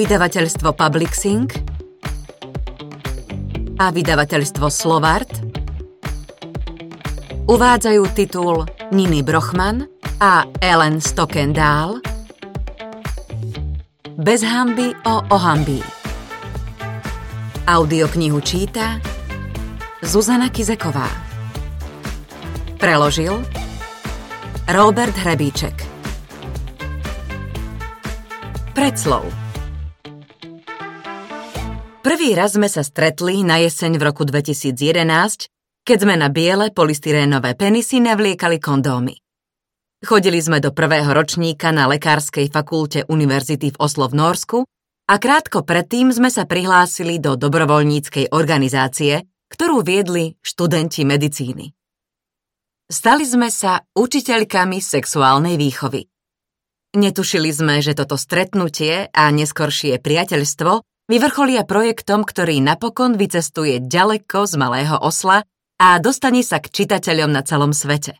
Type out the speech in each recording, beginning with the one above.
vydavateľstvo Publixing a vydavateľstvo Slovart uvádzajú titul Niny Brochman a Ellen Stockendál Bez hamby o ohambi. Audioknihu číta Zuzana Kizeková. Preložil Robert Hrebíček. Predslov Prvý raz sme sa stretli na jeseň v roku 2011, keď sme na biele polystyrénové penisy navliekali kondómy. Chodili sme do prvého ročníka na Lekárskej fakulte Univerzity v Oslo v Norsku a krátko predtým sme sa prihlásili do dobrovoľníckej organizácie, ktorú viedli študenti medicíny. Stali sme sa učiteľkami sexuálnej výchovy. Netušili sme, že toto stretnutie a neskoršie priateľstvo vyvrcholia projektom, ktorý napokon vycestuje ďaleko z malého osla a dostane sa k čitateľom na celom svete.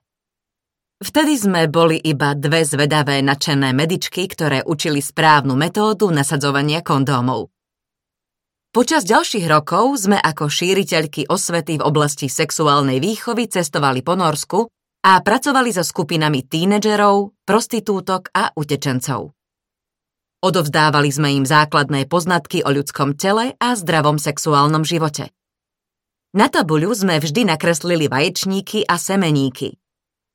Vtedy sme boli iba dve zvedavé nadšené medičky, ktoré učili správnu metódu nasadzovania kondómov. Počas ďalších rokov sme ako šíriteľky osvety v oblasti sexuálnej výchovy cestovali po Norsku a pracovali so skupinami tínedžerov, prostitútok a utečencov. Odovzdávali sme im základné poznatky o ľudskom tele a zdravom sexuálnom živote. Na tabuľu sme vždy nakreslili vaječníky a semeníky.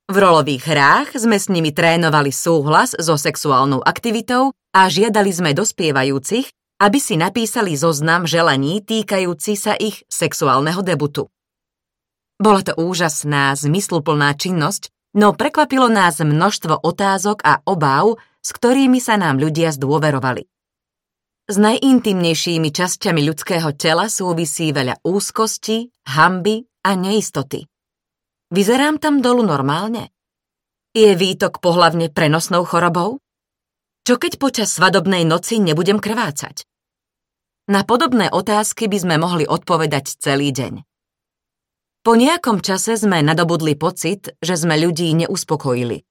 V rolových hrách sme s nimi trénovali súhlas so sexuálnou aktivitou a žiadali sme dospievajúcich, aby si napísali zoznam želaní týkajúci sa ich sexuálneho debutu. Bola to úžasná, zmysluplná činnosť, no prekvapilo nás množstvo otázok a obáv, s ktorými sa nám ľudia zdôverovali. S najintimnejšími časťami ľudského tela súvisí veľa úzkosti, hamby a neistoty. Vyzerám tam dolu normálne? Je výtok pohlavne prenosnou chorobou? Čo keď počas svadobnej noci nebudem krvácať? Na podobné otázky by sme mohli odpovedať celý deň. Po nejakom čase sme nadobudli pocit, že sme ľudí neuspokojili.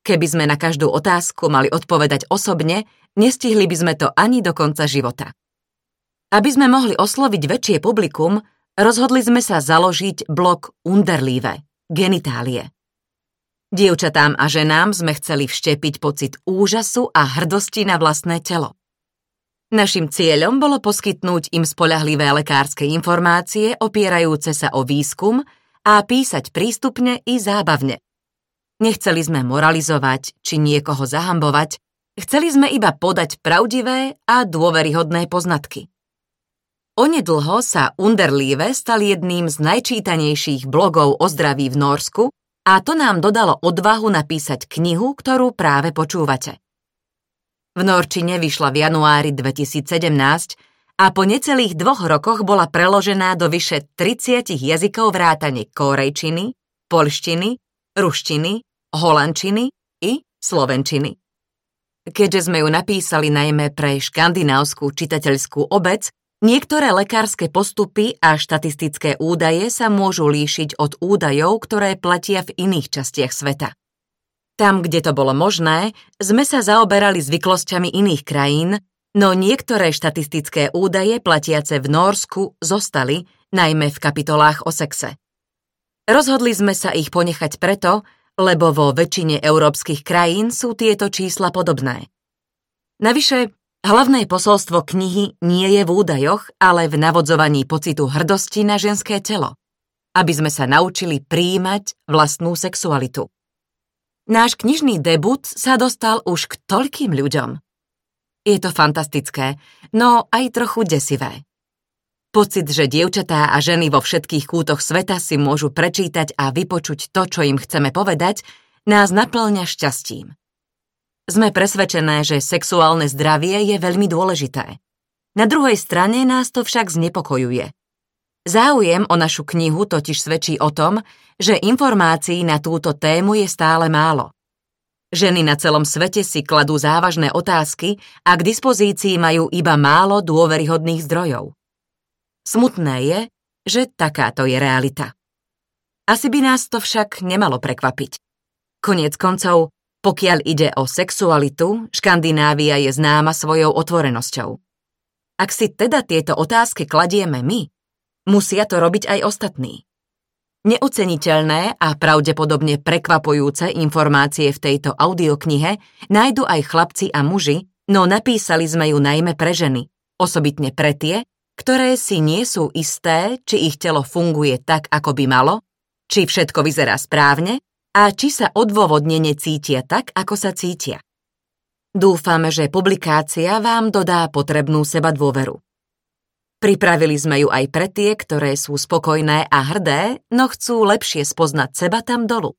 Keby sme na každú otázku mali odpovedať osobne, nestihli by sme to ani do konca života. Aby sme mohli osloviť väčšie publikum, rozhodli sme sa založiť blog Underlive, genitálie. Dievčatám a ženám sme chceli vštepiť pocit úžasu a hrdosti na vlastné telo. Našim cieľom bolo poskytnúť im spolahlivé lekárske informácie opierajúce sa o výskum a písať prístupne i zábavne. Nechceli sme moralizovať či niekoho zahambovať, chceli sme iba podať pravdivé a dôveryhodné poznatky. Onedlho sa Underlive stal jedným z najčítanejších blogov o zdraví v Norsku a to nám dodalo odvahu napísať knihu, ktorú práve počúvate. V Norčine vyšla v januári 2017 a po necelých dvoch rokoch bola preložená do vyše 30 jazykov vrátane korejčiny, polštiny, ruštiny, holandčiny i slovenčiny. Keďže sme ju napísali najmä pre škandinávskú čitateľskú obec, niektoré lekárske postupy a štatistické údaje sa môžu líšiť od údajov, ktoré platia v iných častiach sveta. Tam, kde to bolo možné, sme sa zaoberali zvyklosťami iných krajín, no niektoré štatistické údaje platiace v Nórsku zostali, najmä v kapitolách o sexe. Rozhodli sme sa ich ponechať preto, lebo vo väčšine európskych krajín sú tieto čísla podobné. Navyše, hlavné posolstvo knihy nie je v údajoch, ale v navodzovaní pocitu hrdosti na ženské telo, aby sme sa naučili príjmať vlastnú sexualitu. Náš knižný debut sa dostal už k toľkým ľuďom. Je to fantastické, no aj trochu desivé. Pocit, že dievčatá a ženy vo všetkých kútoch sveta si môžu prečítať a vypočuť to, čo im chceme povedať, nás naplňa šťastím. Sme presvedčené, že sexuálne zdravie je veľmi dôležité. Na druhej strane nás to však znepokojuje. Záujem o našu knihu totiž svedčí o tom, že informácií na túto tému je stále málo. Ženy na celom svete si kladú závažné otázky a k dispozícii majú iba málo dôveryhodných zdrojov. Smutné je, že takáto je realita. Asi by nás to však nemalo prekvapiť. Koniec koncov, Pokiaľ ide o sexualitu, Škandinávia je známa svojou otvorenosťou. Ak si teda tieto otázky kladieme my, musia to robiť aj ostatní. Neuceniteľné a pravdepodobne prekvapujúce informácie v tejto audioknihe nájdu aj chlapci a muži, no napísali sme ju najmä pre ženy, osobitne pre tie, ktoré si nie sú isté, či ich telo funguje tak, ako by malo, či všetko vyzerá správne a či sa odôvodnene cítia tak, ako sa cítia. Dúfame, že publikácia vám dodá potrebnú seba dôveru. Pripravili sme ju aj pre tie, ktoré sú spokojné a hrdé, no chcú lepšie spoznať seba tam dolu.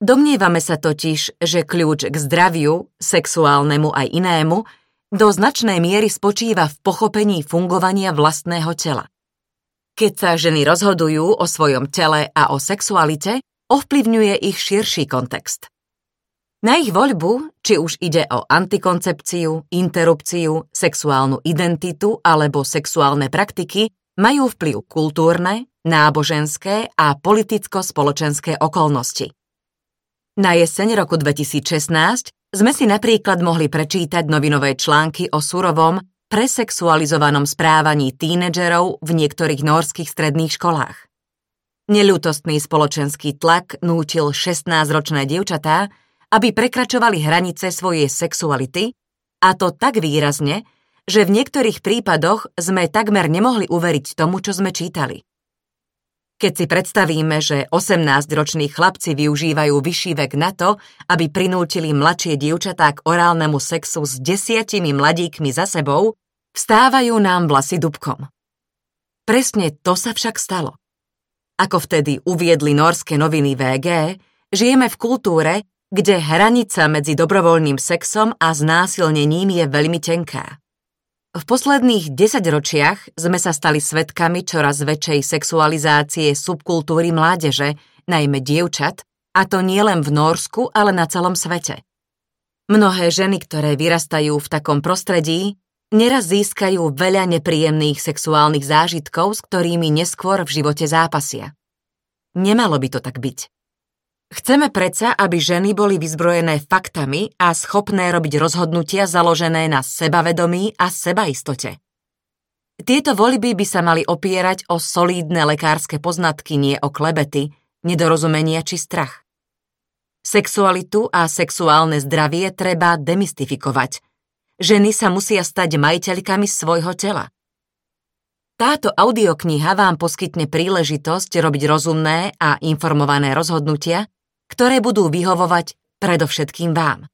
Domnievame sa totiž, že kľúč k zdraviu, sexuálnemu aj inému, do značnej miery spočíva v pochopení fungovania vlastného tela. Keď sa ženy rozhodujú o svojom tele a o sexualite, ovplyvňuje ich širší kontext. Na ich voľbu, či už ide o antikoncepciu, interrupciu, sexuálnu identitu alebo sexuálne praktiky, majú vplyv kultúrne, náboženské a politicko-spoločenské okolnosti. Na jeseň roku 2016 sme si napríklad mohli prečítať novinové články o surovom, presexualizovanom správaní tínedžerov v niektorých norských stredných školách. Neľútostný spoločenský tlak nútil 16-ročné dievčatá, aby prekračovali hranice svojej sexuality, a to tak výrazne, že v niektorých prípadoch sme takmer nemohli uveriť tomu, čo sme čítali. Keď si predstavíme, že 18-roční chlapci využívajú vyšší vek na to, aby prinútili mladšie dievčatá k orálnemu sexu s desiatimi mladíkmi za sebou, vstávajú nám vlasy dubkom. Presne to sa však stalo. Ako vtedy uviedli norské noviny VG, žijeme v kultúre, kde hranica medzi dobrovoľným sexom a znásilnením je veľmi tenká. V posledných desaťročiach sme sa stali svetkami čoraz väčšej sexualizácie subkultúry mládeže, najmä dievčat, a to nielen v Norsku, ale na celom svete. Mnohé ženy, ktoré vyrastajú v takom prostredí, neraz získajú veľa nepríjemných sexuálnych zážitkov, s ktorými neskôr v živote zápasia. Nemalo by to tak byť. Chceme predsa, aby ženy boli vyzbrojené faktami a schopné robiť rozhodnutia založené na sebavedomí a sebaistote. Tieto voľby by sa mali opierať o solídne lekárske poznatky, nie o klebety, nedorozumenia či strach. Sexualitu a sexuálne zdravie treba demystifikovať. Ženy sa musia stať majiteľkami svojho tela. Táto audiokniha vám poskytne príležitosť robiť rozumné a informované rozhodnutia, ktoré budú vyhovovať predovšetkým vám.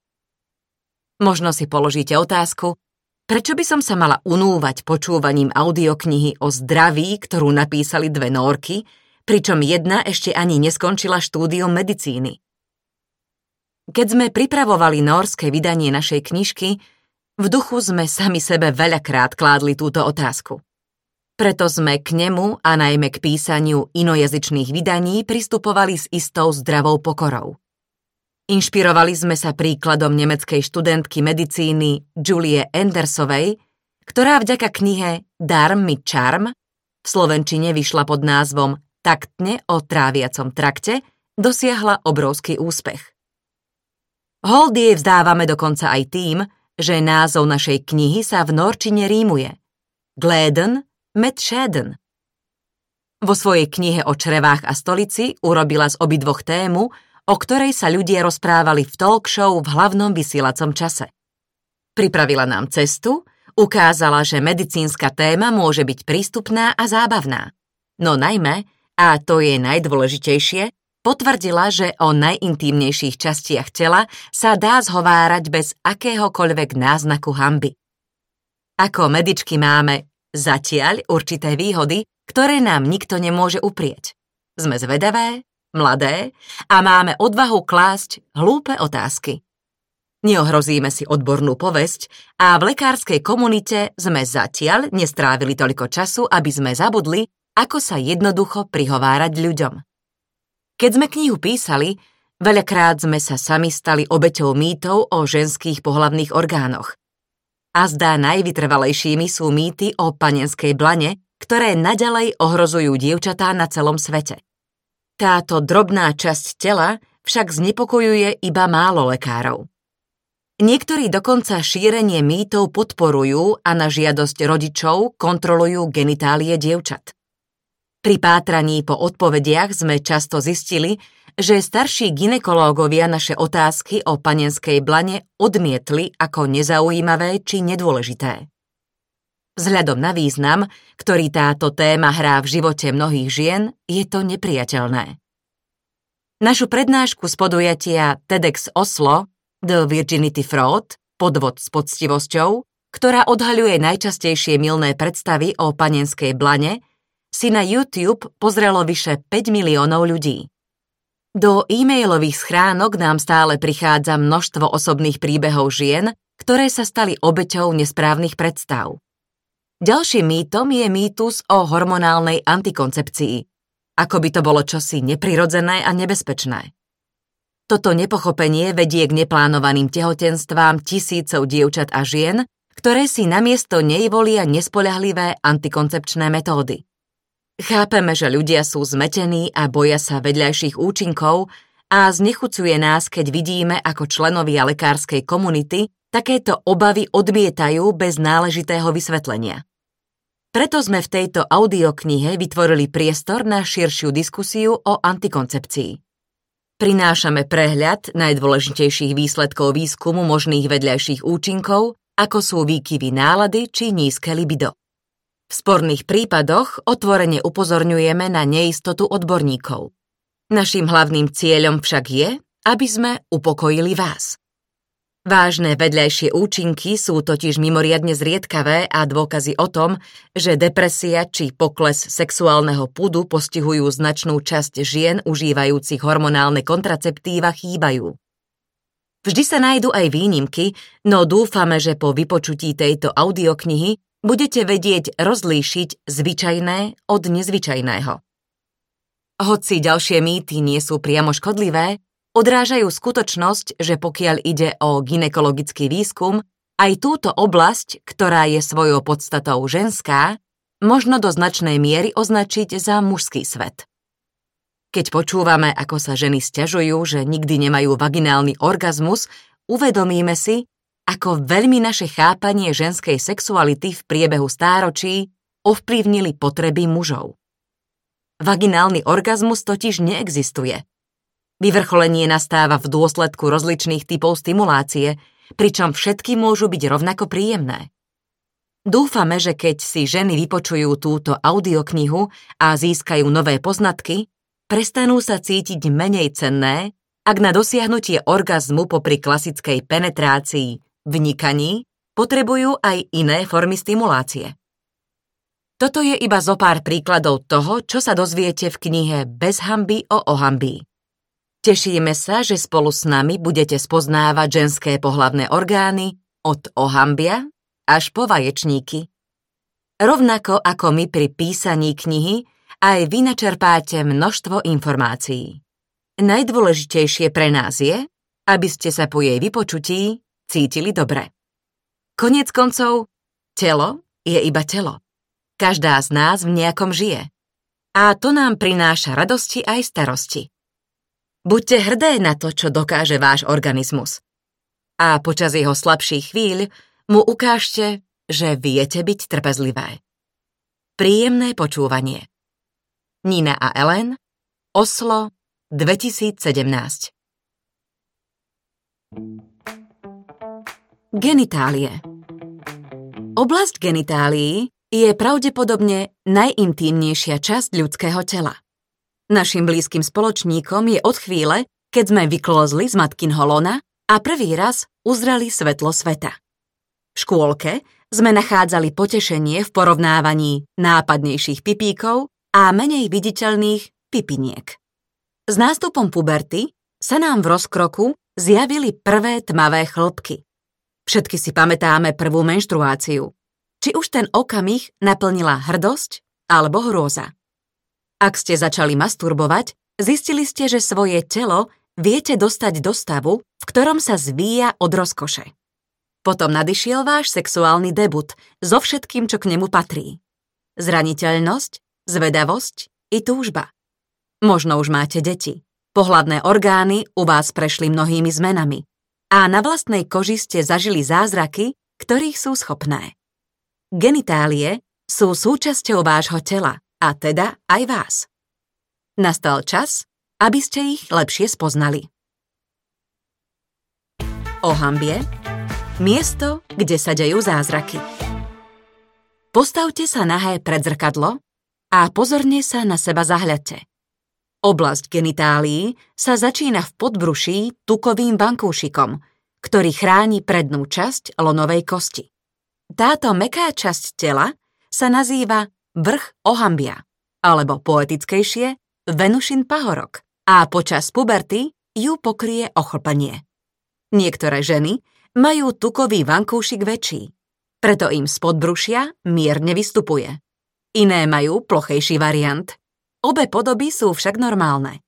Možno si položíte otázku, prečo by som sa mala unúvať počúvaním audioknihy o zdraví, ktorú napísali dve norky, pričom jedna ešte ani neskončila štúdium medicíny. Keď sme pripravovali norské vydanie našej knižky, v duchu sme sami sebe veľakrát kládli túto otázku. Preto sme k nemu a najmä k písaniu inojazyčných vydaní pristupovali s istou zdravou pokorou. Inšpirovali sme sa príkladom nemeckej študentky medicíny Julie Andersovej, ktorá vďaka knihe Darm mit Charm v slovenčine vyšla pod názvom Taktne o tráviacom trakte, dosiahla obrovský úspech. Hold jej vzdávame dokonca aj tým, že názov našej knihy sa v norčine rímuje. Gläden Matt Shadden. Vo svojej knihe o črevách a stolici urobila z obidvoch tému, o ktorej sa ľudia rozprávali v talk show v hlavnom vysielacom čase. Pripravila nám cestu, ukázala, že medicínska téma môže byť prístupná a zábavná. No najmä, a to je najdôležitejšie, potvrdila, že o najintímnejších častiach tela sa dá zhovárať bez akéhokoľvek náznaku hamby. Ako medičky máme Zatiaľ určité výhody, ktoré nám nikto nemôže uprieť. Sme zvedavé, mladé a máme odvahu klásť hlúpe otázky. Neohrozíme si odbornú povesť a v lekárskej komunite sme zatiaľ nestrávili toľko času, aby sme zabudli, ako sa jednoducho prihovárať ľuďom. Keď sme knihu písali, veľakrát sme sa sami stali obeťou mýtov o ženských pohlavných orgánoch – a zdá najvytrvalejšími sú mýty o panenskej blane, ktoré naďalej ohrozujú dievčatá na celom svete. Táto drobná časť tela však znepokojuje iba málo lekárov. Niektorí dokonca šírenie mýtov podporujú a na žiadosť rodičov kontrolujú genitálie dievčat. Pri pátraní po odpovediach sme často zistili, že starší ginekológovia naše otázky o panenskej blane odmietli ako nezaujímavé či nedôležité. Vzhľadom na význam, ktorý táto téma hrá v živote mnohých žien, je to nepriateľné. Našu prednášku z podujatia TEDx Oslo The Virginity Fraud, podvod s poctivosťou, ktorá odhaľuje najčastejšie milné predstavy o panenskej blane, si na YouTube pozrelo vyše 5 miliónov ľudí. Do e-mailových schránok nám stále prichádza množstvo osobných príbehov žien, ktoré sa stali obeťou nesprávnych predstav. Ďalším mýtom je mýtus o hormonálnej antikoncepcii, ako by to bolo čosi neprirodzené a nebezpečné. Toto nepochopenie vedie k neplánovaným tehotenstvám tisícov dievčat a žien, ktoré si namiesto nej volia nespoľahlivé antikoncepčné metódy. Chápeme, že ľudia sú zmetení a boja sa vedľajších účinkov a znechucuje nás, keď vidíme, ako členovia lekárskej komunity takéto obavy odmietajú bez náležitého vysvetlenia. Preto sme v tejto audioknihe vytvorili priestor na širšiu diskusiu o antikoncepcii. Prinášame prehľad najdôležitejších výsledkov výskumu možných vedľajších účinkov, ako sú výkyvy nálady či nízke libido. V sporných prípadoch otvorene upozorňujeme na neistotu odborníkov. Naším hlavným cieľom však je, aby sme upokojili vás. Vážne vedľajšie účinky sú totiž mimoriadne zriedkavé a dôkazy o tom, že depresia či pokles sexuálneho pudu postihujú značnú časť žien užívajúcich hormonálne kontraceptíva chýbajú. Vždy sa nájdu aj výnimky, no dúfame, že po vypočutí tejto audioknihy budete vedieť rozlíšiť zvyčajné od nezvyčajného. Hoci ďalšie mýty nie sú priamo škodlivé, odrážajú skutočnosť, že pokiaľ ide o ginekologický výskum, aj túto oblasť, ktorá je svojou podstatou ženská, možno do značnej miery označiť za mužský svet. Keď počúvame, ako sa ženy stiažujú, že nikdy nemajú vaginálny orgazmus, uvedomíme si, ako veľmi naše chápanie ženskej sexuality v priebehu stáročí ovplyvnili potreby mužov. Vaginálny orgazmus totiž neexistuje – Vyvrcholenie nastáva v dôsledku rozličných typov stimulácie, pričom všetky môžu byť rovnako príjemné. Dúfame, že keď si ženy vypočujú túto audioknihu a získajú nové poznatky, prestanú sa cítiť menej cenné, ak na dosiahnutie orgazmu popri klasickej penetrácii, vnikaní, potrebujú aj iné formy stimulácie. Toto je iba zo pár príkladov toho, čo sa dozviete v knihe Bez hamby o ohambii. Tešíme sa, že spolu s nami budete spoznávať ženské pohlavné orgány od ohambia až po vaječníky. Rovnako ako my pri písaní knihy, aj vy načerpáte množstvo informácií. Najdôležitejšie pre nás je, aby ste sa po jej vypočutí cítili dobre. Konec koncov, telo je iba telo. Každá z nás v nejakom žije. A to nám prináša radosti aj starosti. Buďte hrdé na to, čo dokáže váš organizmus. A počas jeho slabších chvíľ mu ukážte, že viete byť trpezlivé. Príjemné počúvanie. Nina a Ellen, Oslo, 2017 Genitálie Oblasť genitálií je pravdepodobne najintímnejšia časť ľudského tela. Našim blízkym spoločníkom je od chvíle, keď sme vyklozli z matkinho lona a prvý raz uzreli svetlo sveta. V škôlke sme nachádzali potešenie v porovnávaní nápadnejších pipíkov a menej viditeľných pipiniek. S nástupom puberty sa nám v rozkroku zjavili prvé tmavé chlopky. Všetky si pamätáme prvú menštruáciu. Či už ten okamih naplnila hrdosť alebo hrôza. Ak ste začali masturbovať, zistili ste, že svoje telo viete dostať do stavu, v ktorom sa zvíja od rozkoše. Potom nadišiel váš sexuálny debut so všetkým, čo k nemu patrí. Zraniteľnosť, zvedavosť i túžba. Možno už máte deti. Pohlavné orgány u vás prešli mnohými zmenami a na vlastnej koži ste zažili zázraky, ktorých sú schopné. Genitálie sú súčasťou vášho tela, a teda aj vás. Nastal čas, aby ste ich lepšie spoznali. Ohambie Miesto, kde sa dejú zázraky. Postavte sa nahé pred zrkadlo a pozorne sa na seba zahľadte. Oblasť genitálií sa začína v podbruší tukovým bankúšikom, ktorý chráni prednú časť lonovej kosti. Táto meká časť tela sa nazýva vrch ohambia, alebo poetickejšie Venušin pahorok a počas puberty ju pokrie ochlpanie. Niektoré ženy majú tukový vankúšik väčší, preto im z podbrušia mierne vystupuje. Iné majú plochejší variant. Obe podoby sú však normálne.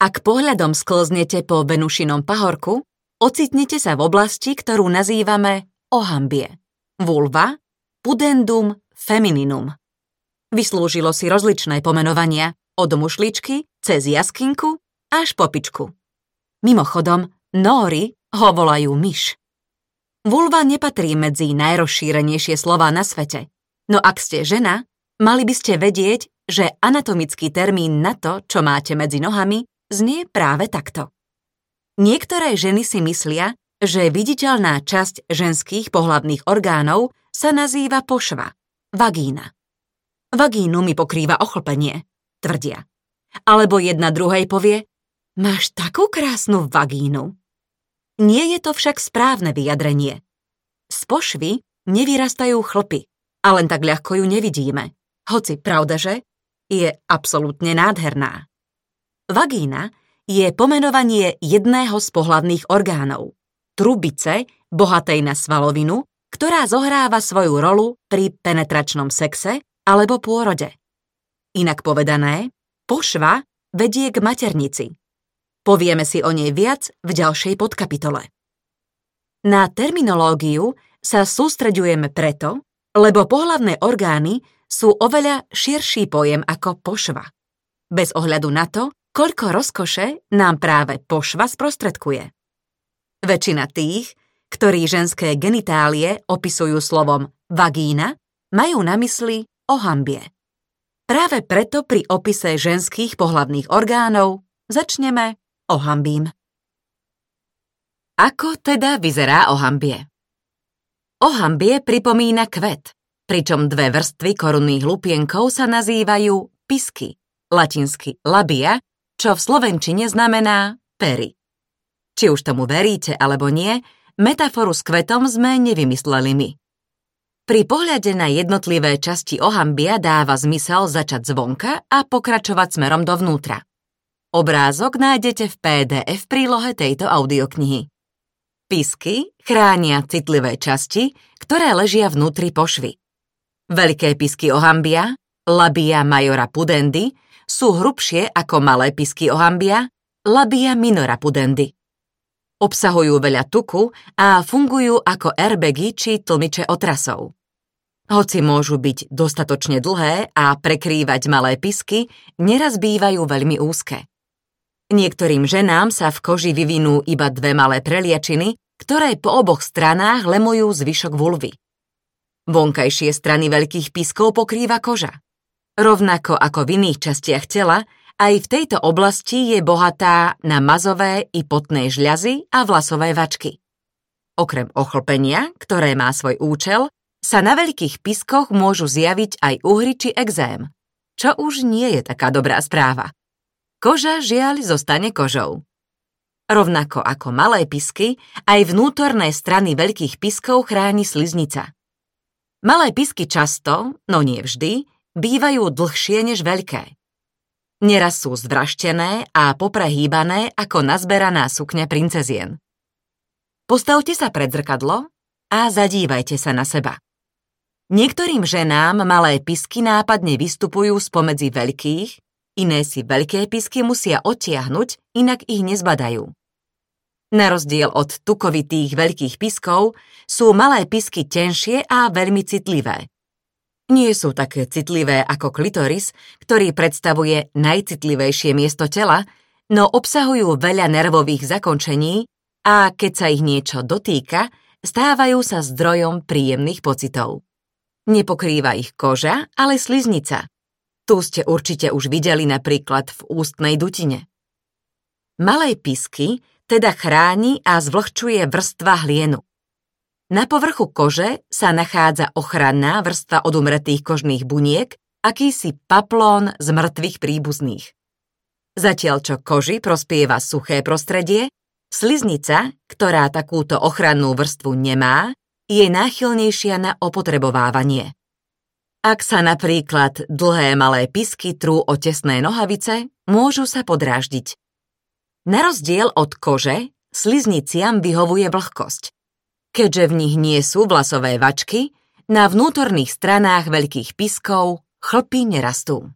Ak pohľadom sklznete po Venušinom pahorku, ocitnete sa v oblasti, ktorú nazývame ohambie. Vulva, pudendum femininum. Vyslúžilo si rozličné pomenovania, od mušličky cez jaskinku až popičku. Mimochodom, Nóri ho volajú myš. Vulva nepatrí medzi najrozšírenejšie slová na svete, no ak ste žena, mali by ste vedieť, že anatomický termín na to, čo máte medzi nohami, znie práve takto. Niektoré ženy si myslia, že viditeľná časť ženských pohlavných orgánov sa nazýva pošva, vagína. Vagínu mi pokrýva ochlpenie, tvrdia. Alebo jedna druhej povie, máš takú krásnu vagínu. Nie je to však správne vyjadrenie. Z pošvy nevyrastajú chlpy a len tak ľahko ju nevidíme. Hoci pravda, že je absolútne nádherná. Vagína je pomenovanie jedného z pohlavných orgánov. Trubice, bohatej na svalovinu, ktorá zohráva svoju rolu pri penetračnom sexe alebo pôrode. Inak povedané, pošva vedie k maternici, Povieme si o nej viac v ďalšej podkapitole. Na terminológiu sa sústreďujeme preto, lebo pohlavné orgány sú oveľa širší pojem ako pošva. Bez ohľadu na to, koľko rozkoše nám práve pošva sprostredkuje. Väčšina tých, ktorí ženské genitálie opisujú slovom vagína, majú na mysli ohambie. Práve preto pri opise ženských pohlavných orgánov začneme ohambím. Ako teda vyzerá ohambie? Ohambie pripomína kvet, pričom dve vrstvy korunných lupienkov sa nazývajú pisky, latinsky labia, čo v slovenčine znamená pery. Či už tomu veríte alebo nie, metaforu s kvetom sme nevymysleli my. Pri pohľade na jednotlivé časti ohambia dáva zmysel začať zvonka a pokračovať smerom dovnútra. Obrázok nájdete v PDF prílohe tejto audioknihy. Pisky chránia citlivé časti, ktoré ležia vnútri pošvy. Veľké pisky ohambia, labia majora pudendy, sú hrubšie ako malé pisky ohambia, labia minora pudendy. Obsahujú veľa tuku a fungujú ako airbagy či tlmiče otrasov. Hoci môžu byť dostatočne dlhé a prekrývať malé pisky, neraz bývajú veľmi úzke. Niektorým ženám sa v koži vyvinú iba dve malé preliačiny, ktoré po oboch stranách lemujú zvyšok vulvy. Vonkajšie strany veľkých piskov pokrýva koža. Rovnako ako v iných častiach tela, aj v tejto oblasti je bohatá na mazové i potné žľazy a vlasové vačky. Okrem ochlpenia, ktoré má svoj účel, sa na veľkých piskoch môžu zjaviť aj uhry či exém, čo už nie je taká dobrá správa. Koža žiaľ zostane kožou. Rovnako ako malé pisky, aj vnútorné strany veľkých piskov chráni sliznica. Malé pisky často, no nie vždy, bývajú dlhšie než veľké. Neraz sú zvraštené a poprehýbané ako nazberaná sukňa princezien. Postavte sa pred zrkadlo a zadívajte sa na seba. Niektorým ženám malé pisky nápadne vystupujú spomedzi veľkých Iné si veľké pisky musia odtiahnuť, inak ich nezbadajú. Na rozdiel od tukovitých veľkých piskov sú malé pisky tenšie a veľmi citlivé. Nie sú také citlivé ako klitoris, ktorý predstavuje najcitlivejšie miesto tela, no obsahujú veľa nervových zakončení a keď sa ich niečo dotýka, stávajú sa zdrojom príjemných pocitov. Nepokrýva ich koža, ale sliznica. Tu ste určite už videli napríklad v ústnej dutine. Malé pisky teda chráni a zvlhčuje vrstva hlienu. Na povrchu kože sa nachádza ochranná vrstva od umretých kožných buniek, akýsi paplón z mŕtvych príbuzných. Zatiaľ čo koži prospieva suché prostredie, sliznica, ktorá takúto ochrannú vrstvu nemá, je náchylnejšia na opotrebovávanie. Ak sa napríklad dlhé malé pisky trú o tesné nohavice, môžu sa podráždiť. Na rozdiel od kože, slizniciam vyhovuje vlhkosť. Keďže v nich nie sú vlasové vačky, na vnútorných stranách veľkých piskov chlpy nerastú.